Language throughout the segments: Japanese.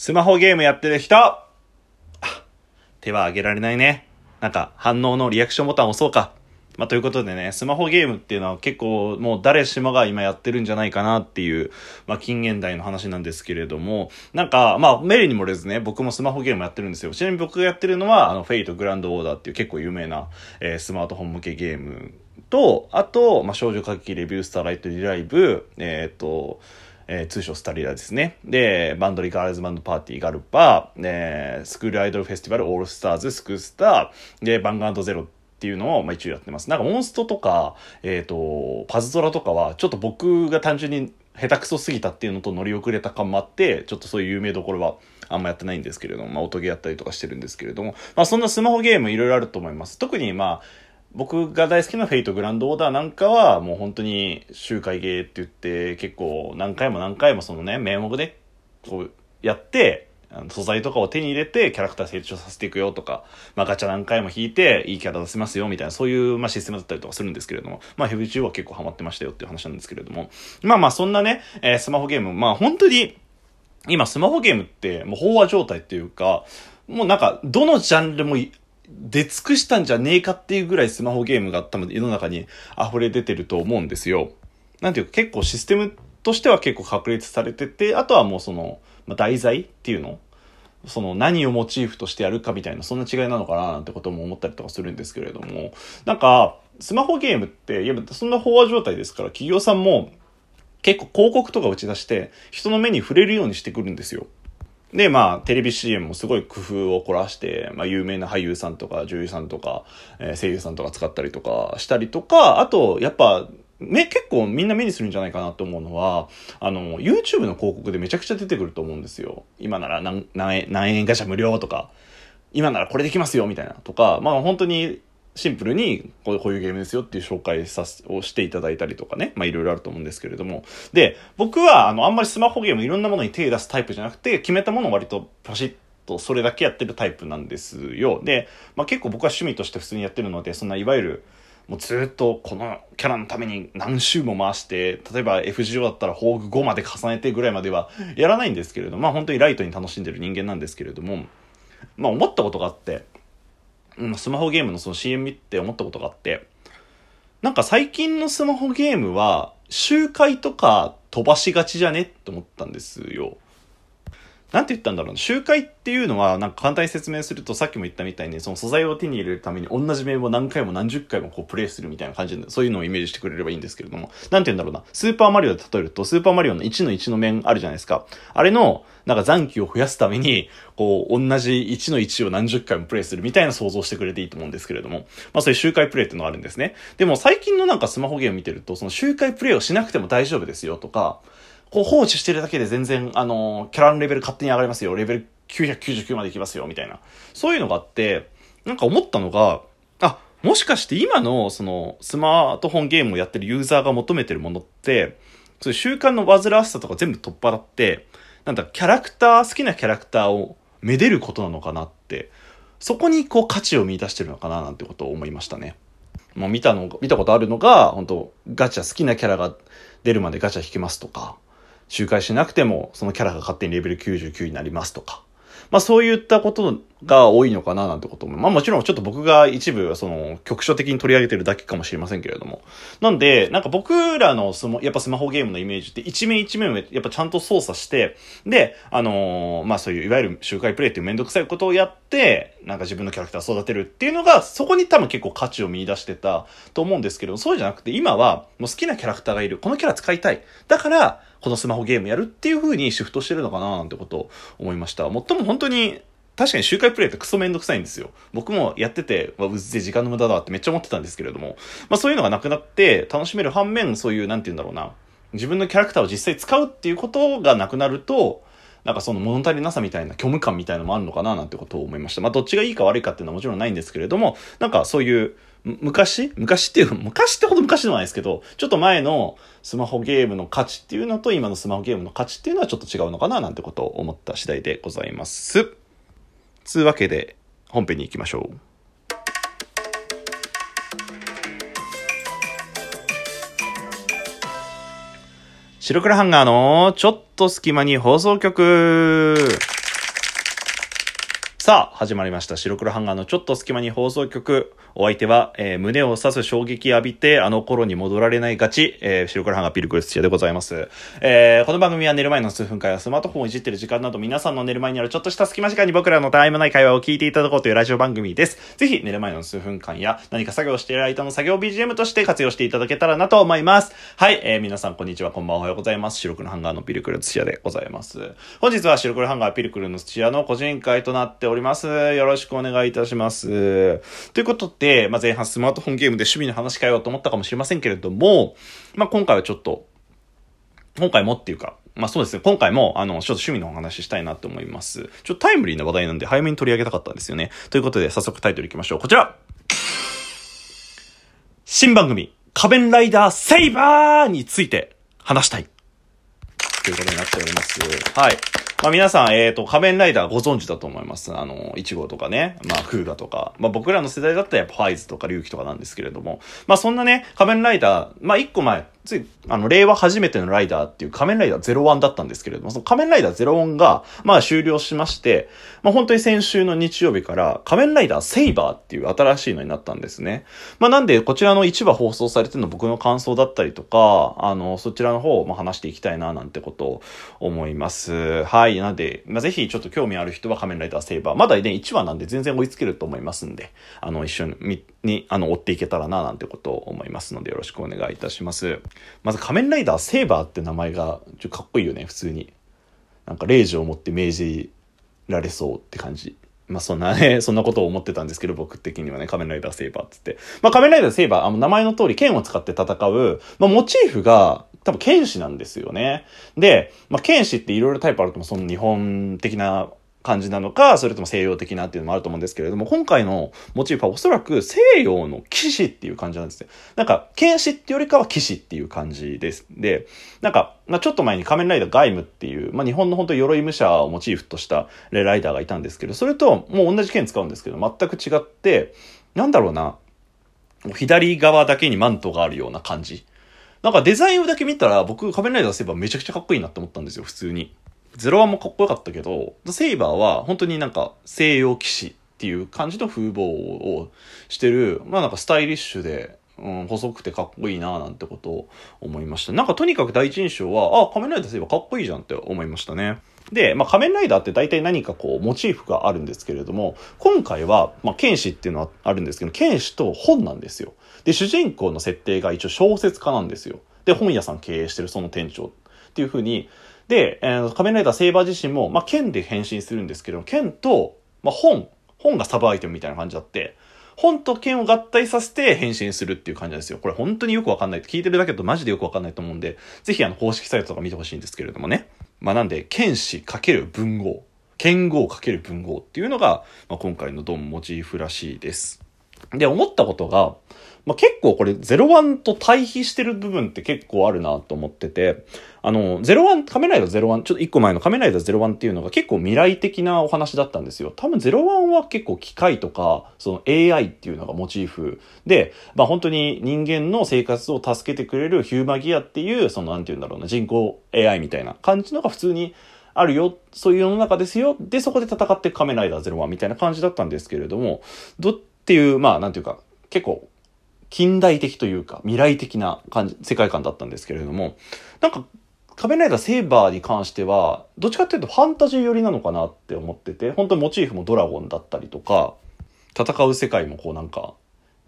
スマホゲームやってる人手は挙げられないね。なんか反応のリアクションボタン押そうか。まあ、ということでね、スマホゲームっていうのは結構もう誰しもが今やってるんじゃないかなっていう、まあ、近現代の話なんですけれども、なんか、まあ、メリーにもですね、僕もスマホゲームやってるんですよ。ちなみに僕がやってるのは、あの、フェイトグランドオーダーっていう結構有名な、えー、スマートフォン向けゲームと、あと、まあ、少女歌劇レビュースターライトリライブ、えっ、ー、と、えー、通称スタリラですね。で、バンドリガールズバンドパーティーガルパ、えー、スクールアイドルフェスティバルオールスターズ、スクースター、で、バンガードゼロっていうのを、まあ、一応やってます。なんかモンストとか、えっ、ー、と、パズドラとかは、ちょっと僕が単純に下手くそすぎたっていうのと乗り遅れた感もあって、ちょっとそういう有名どころはあんまやってないんですけれども、まあ、音ゲーやったりとかしてるんですけれども、まあ、そんなスマホゲームいろいろあると思います。特に、まあ、僕が大好きなフェイトグランドオーダーなんかはもう本当に周回ゲーって言って結構何回も何回もそのね名目でこうやって素材とかを手に入れてキャラクター成長させていくよとか、まあ、ガチャ何回も引いていいキャラ出せますよみたいなそういう、まあ、システムだったりとかするんですけれども、まあ、ヘビー中は結構ハマってましたよっていう話なんですけれどもまあまあそんなね、えー、スマホゲームまあ本当に今スマホゲームってもう飽和状態っていうかもうなんかどのジャンルも出尽くしたんじゃねえかっていうぐらいスマホゲームが多分世の中に溢れ出てると思うんですよ。なんていうか結構システムとしては結構確立されてて、あとはもうその、まあ、題材っていうの？その何をモチーフとしてやるかみたいなそんな違いなのかななんてことも思ったりとかするんですけれども、なんか、スマホゲームって、いや、そんな飽和状態ですから、企業さんも結構広告とか打ち出して、人の目に触れるようにしてくるんですよ。で、まあ、テレビ CM もすごい工夫を凝らして、まあ、有名な俳優さんとか女優さんとか、えー、声優さんとか使ったりとかしたりとか、あと、やっぱ、め、結構みんな目にするんじゃないかなと思うのは、あの、YouTube の広告でめちゃくちゃ出てくると思うんですよ。今なら何、何円、何円ガチャ無料とか、今ならこれできますよみたいなとか、まあ本当にシンプルにこういうゲームですよっていう紹介さをしていただいたりとかね、まあいろいろあると思うんですけれども。で、僕はあのあんまりスマホゲームいろんなものに手出すタイプじゃなくて、決めたものを割とパシッとそれだけやってるタイプなんですよ。で、まあ結構僕は趣味として普通にやってるので、そんないわゆるもうずっとこのキャラのために何周も回して、例えば FGO だったら宝具5まで重ねてぐらいまではやらないんですけれども、まあ本当にライトに楽しんでる人間なんですけれども、まあ思ったことがあって、スマホゲームのその CM 見て思ったことがあって、なんか最近のスマホゲームは、周回とか飛ばしがちじゃね？って思ったんですよ。なんて言ったんだろうな。周回っていうのは、なんか簡単に説明すると、さっきも言ったみたいに、その素材を手に入れるために同じ面を何回も何十回もこうプレイするみたいな感じで、そういうのをイメージしてくれればいいんですけれども、なんて言うんだろうな。スーパーマリオで例えると、スーパーマリオの1の1の面あるじゃないですか。あれの、なんか残機を増やすために、こう、同じ1の1を何十回もプレイするみたいな想像してくれていいと思うんですけれども、まあそういう周回プレイっていうのがあるんですね。でも最近のなんかスマホゲーム見てると、その周回プレイをしなくても大丈夫ですよとか、こう放置してるだけで全然、あの、キャラのレベル勝手に上がりますよ。レベル999までいきますよ。みたいな。そういうのがあって、なんか思ったのが、あ、もしかして今の、その、スマートフォンゲームをやってるユーザーが求めてるものって、そういう習慣の煩わしさとか全部取っ払って、なんだ、キャラクター、好きなキャラクターをめでることなのかなって、そこにこう価値を見出してるのかななんてことを思いましたね。もう見たの、見たことあるのが、本当ガチャ好きなキャラが出るまでガチャ引きますとか、周回しなくても、そのキャラが勝手にレベル99になりますとか。まあそういったことが多いのかななんてことも。まあもちろんちょっと僕が一部その局所的に取り上げてるだけかもしれませんけれども。なんで、なんか僕らのスマ、やっぱスマホゲームのイメージって一面一面をやっぱちゃんと操作して、で、あのー、まあそういういわゆる周回プレイっていうめんどくさいことをやって、なんか自分のキャラクターを育てるっていうのが、そこに多分結構価値を見出してたと思うんですけど、そうじゃなくて今はもう好きなキャラクターがいる。このキャラ使いたい。だから、このスマホゲームやるっていう風にシフトしてるのかななんてことを思いました。もっとも本当に確かに周回プレイってクソめんどくさいんですよ。僕もやってて、うっぜ時間の無駄だってめっちゃ思ってたんですけれども、まあそういうのがなくなって楽しめる反面、そういう、なんて言うんだろうな、自分のキャラクターを実際使うっていうことがなくなると、なんかその物足りなさみたいな虚無感みたいなのもあるのかななんてことを思いました。まあどっちがいいか悪いかっていうのはもちろんないんですけれども、なんかそういう、昔？昔っていう、昔ってほど昔ではないですけど、ちょっと前のスマホゲームの価値っていうのと今のスマホゲームの価値っていうのはちょっと違うのかななんてことを思った次第でございます。つうわけで本編に行きましょう。白黒ハンガーのちょっと隙間に放送局。さあ、始まりました。白黒ハンガーのちょっと隙間に放送局。お相手は、えー、胸を刺す衝撃浴びて、あの頃に戻られないガチ、えー、白黒ハンガーピルクル土屋でございます。えー、この番組は寝る前の数分間やスマートフォンをいじってる時間など、皆さんの寝る前にあるちょっとした隙間時間に僕らのタイムない会話を聞いていただこうというラジオ番組です。ぜひ、寝る前の数分間や、何か作業している間の作業 BGM として活用していただけたらなと思います。はい、えー、皆さんこんにちは、こんばんは、おはようございます。白黒ハンガーのピルクル土屋でございます。本日は白黒ハンガーピルクルの土屋の個人会となっております。りますよろしくお願いいたします。ということで、まあ、前半スマートフォンゲームで趣味の話変えようと思ったかもしれませんけれども、まあ、今回はちょっと、今回もっていうか、まあそうですね、今回も、あの、ちょっと趣味のお話ししたいなと思います。ちょっとタイムリーな話題なんで早めに取り上げたかったんですよね。ということで、早速タイトルいきましょう。こちら新番組、仮面ライダーセイバーについて話したい。ということになっております。はい。まあ皆さん、えっ、ー、と、仮面ライダーご存知だと思います。あの、1号とかね、まあ、クーガとか、まあ僕らの世代だったらやっぱファイズとか龍騎とかなんですけれども、まあそんなね、仮面ライダー、まあ1個前、つい、あの、令和初めてのライダーっていう仮面ライダー01だったんですけれども、その仮面ライダー01が、まあ終了しまして、まあ本当に先週の日曜日から仮面ライダーセイバーっていう新しいのになったんですね。まあなんで、こちらの1話放送されてるの僕の感想だったりとか、あの、そちらの方をまあ話していきたいななんてことを思います。はい。なんで、まあぜひちょっと興味ある人は仮面ライダーセイバー。まだね、1話なんで全然追いつけると思いますんで、あの、一緒に、に、あの、追っていけたらななんてことを思いますのでよろしくお願いいたします。まず仮面ライダーセーバーって名前がちょっとかっこいいよね、普通に。なんか、霊場を持って命じられそうって感じ。まあそんなね、そんなことを思ってたんですけど、僕的にはね、仮面ライダーセーバーって言って。まあ仮面ライダーセーバー、あの名前の通り剣を使って戦う、まあモチーフが多分剣士なんですよね。で、まあ剣士っていろいろタイプあると思う。その日本的な感じなのか、それとも西洋的なっていうのもあると思うんですけれども、今回のモチーフはおそらく西洋の騎士っていう感じなんですね。なんか、剣士ってよりかは騎士っていう感じです。で、なんか、まあ、ちょっと前に仮面ライダーガイムっていう、まあ、日本の本当鎧武者をモチーフとしたレライダーがいたんですけど、それともう同じ剣使うんですけど、全く違って、なんだろうな、左側だけにマントがあるような感じ。なんかデザインだけ見たら僕仮面ライダーすればめちゃくちゃかっこいいなって思ったんですよ、普通に。ゼロワンもかっこよかったけど、セイバーは本当になんか西洋騎士っていう感じの風貌をしてる、まあなんかスタイリッシュで、うん、細くてかっこいいななんてことを思いました。なんかとにかく第一印象は、あ、仮面ライダーセイバーかっこいいじゃんって思いましたね。で、まあ、仮面ライダーって大体何かこう、モチーフがあるんですけれども、今回は、まあ、剣士っていうのはあるんですけど、剣士と本なんですよ。で、主人公の設定が一応小説家なんですよ。で、本屋さん経営してるその店長っていう風に、で、えー、仮面ライダーセイバー自身も、まあ、剣で変身するんですけど、剣と、まあ、本、本がサブアイテムみたいな感じだって、本と剣を合体させて変身するっていう感じなんですよ。これ本当によくわかんない。聞いてるだけだとマジでよくわかんないと思うんで、ぜひあの公式サイトとか見てほしいんですけれどもね。まあなんで、剣士×文豪、剣豪×文豪っていうのが、まあ、今回のドンモチーフらしいです。で、思ったことが、まあ、結構これ01と対比してる部分って結構あるなと思ってて、あの、01、仮面ライダー01、ちょっと1個前の仮面ライダー01っていうのが結構未来的なお話だったんですよ。多分01は結構機械とか、その AI っていうのがモチーフで、まあ本当に人間の生活を助けてくれるヒューマギアっていう、そのなんて言うんだろうな、人工 AI みたいな感じのが普通にあるよ、そういう世の中ですよ。で、そこで戦って仮面ライダー01みたいな感じだったんですけれども、どっていう、まあなんていうか、結構近代的というか未来的な感じ、世界観だったんですけれども、なんか仮面ライダーセーバーに関しては、どっちかっていうとファンタジー寄りなのかなって思ってて、本当にモチーフもドラゴンだったりとか、戦う世界もこうなんか、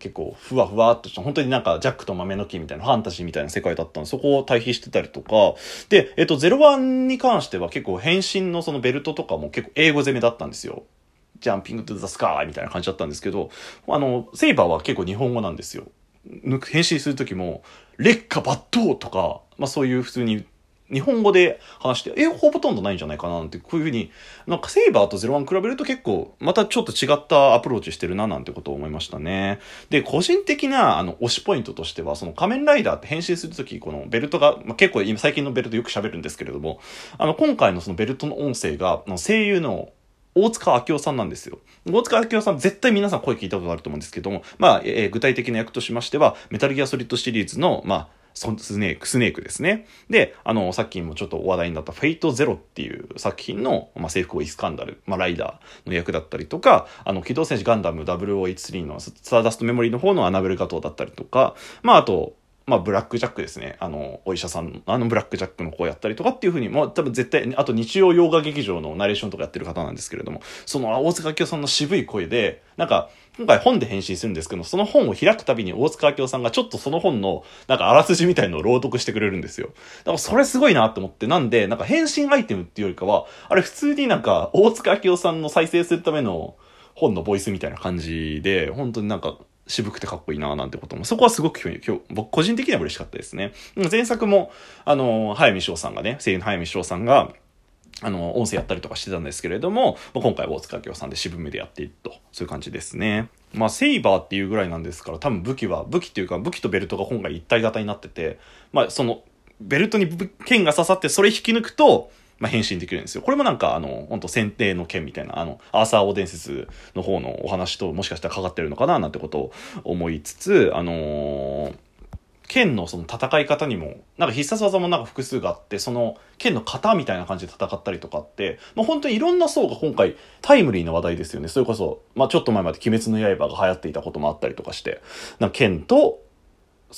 結構ふわふわっとした、本当になんかジャックと豆の木みたいなファンタジーみたいな世界だったので、そこを対比してたりとか、で、えっと、01に関しては結構変身のそのベルトとかも結構英語攻めだったんですよ。ジャンピングトゥザスカーみたいな感じだったんですけど、あの、セイバーは結構日本語なんですよ。変身する時も、劣化抜刀とか、まあそういう普通に日本語で話して、え、ほとんどないんじゃないかななんて、こういうふうに、なんかセイバーとゼロワン比べると結構、またちょっと違ったアプローチしてるななんてことを思いましたね。で、個人的な、あの、推しポイントとしては、その仮面ライダーって変身するとき、このベルトが、まあ、結構今最近のベルトよく喋るんですけれども、あの、今回のそのベルトの音声が、声優の大塚明夫さんなんですよ。大塚明夫さん、絶対皆さん声聞いたことあると思うんですけども、まあ、えー、具体的な役としましては、メタルギアソリッドシリーズの、まあ、スネーク、スネークですね。で、あの、さっきもちょっと話題になったフェイトゼロっていう作品の、まあ、制服をイスカンダル、まあ、ライダーの役だったりとか、あの、機動戦士ガンダム0083のスターダストメモリーの方のアナベルガトーだったりとか、まあ、あと、まあ、ブラックジャックですね。あの、お医者さん、あのブラックジャックの子をやったりとかっていうふうに、もう多分絶対、あと日曜洋画劇場のナレーションとかやってる方なんですけれども、その大塚明夫さんの渋い声で、なんか、今回本で返信するんですけど、その本を開くたびに大塚明夫さんがちょっとその本の、なんかあらすじみたいのを朗読してくれるんですよ。だからそれすごいなと思って、なんで、なんか返信アイテムっていうよりかは、あれ普通になんか大塚明夫さんの再生するための本のボイスみたいな感じで、本当になんか、渋くてかっこいいななんてことも、そこはすごく今日、僕個人的には嬉しかったですね。前作も、あの、早見翔さんがね、声優の早見翔さんが、あの、音声やったりとかしてたんですけれども、今回は大塚明夫さんで渋めでやっていると、そういう感じですね。まあ、セイバーっていうぐらいなんですから、多分武器は、武器っていうか、武器とベルトが今回一体型になってて、まあ、その、ベルトに剣が刺さって、それ引き抜くと、まあ、変身できるんですよ。これもなんか、あの、本当選定の剣みたいな、あの、アーサー王伝説の方のお話ともしかしたらかかってるのかななんてことを思いつつ、あのー、剣のその戦い方にも、なんか必殺技もなんか複数があって、その剣の型みたいな感じで戦ったりとかって、まあ、本当にいろんな層が今回タイムリーな話題ですよね。それこそ、まあ、ちょっと前まで鬼滅の刃が流行っていたこともあったりとかして、なんか剣と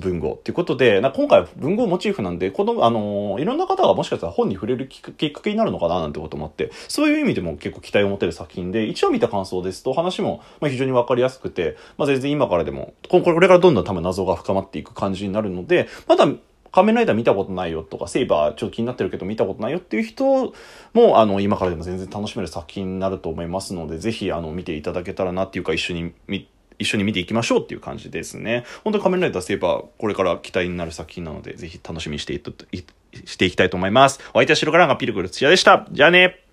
文豪っていうことで、な今回は文豪モチーフなんで、この、あのー、いろんな方がもしかしたら本に触れるきっかけになるのかななんてこともあって、そういう意味でも結構期待を持てる作品で、一応見た感想ですと、話も、ま非常にわかりやすくて、まあ、全然今からでも、これからどんどん多分謎が深まっていく感じになるので、まだ仮面ライダー見たことないよとか、セイバーちょっと気になってるけど見たことないよっていう人も、あの、今からでも全然楽しめる作品になると思いますので、ぜひ、あの、見ていただけたらなっていうか、一緒に見て一緒に見ていきましょうっていう感じですね。本当に仮面ライダーセーバー、これから期待になる作品なので、ぜひ楽しみにしていしていきたいと思います。お相手は白からがピルクルツヤでした。じゃあね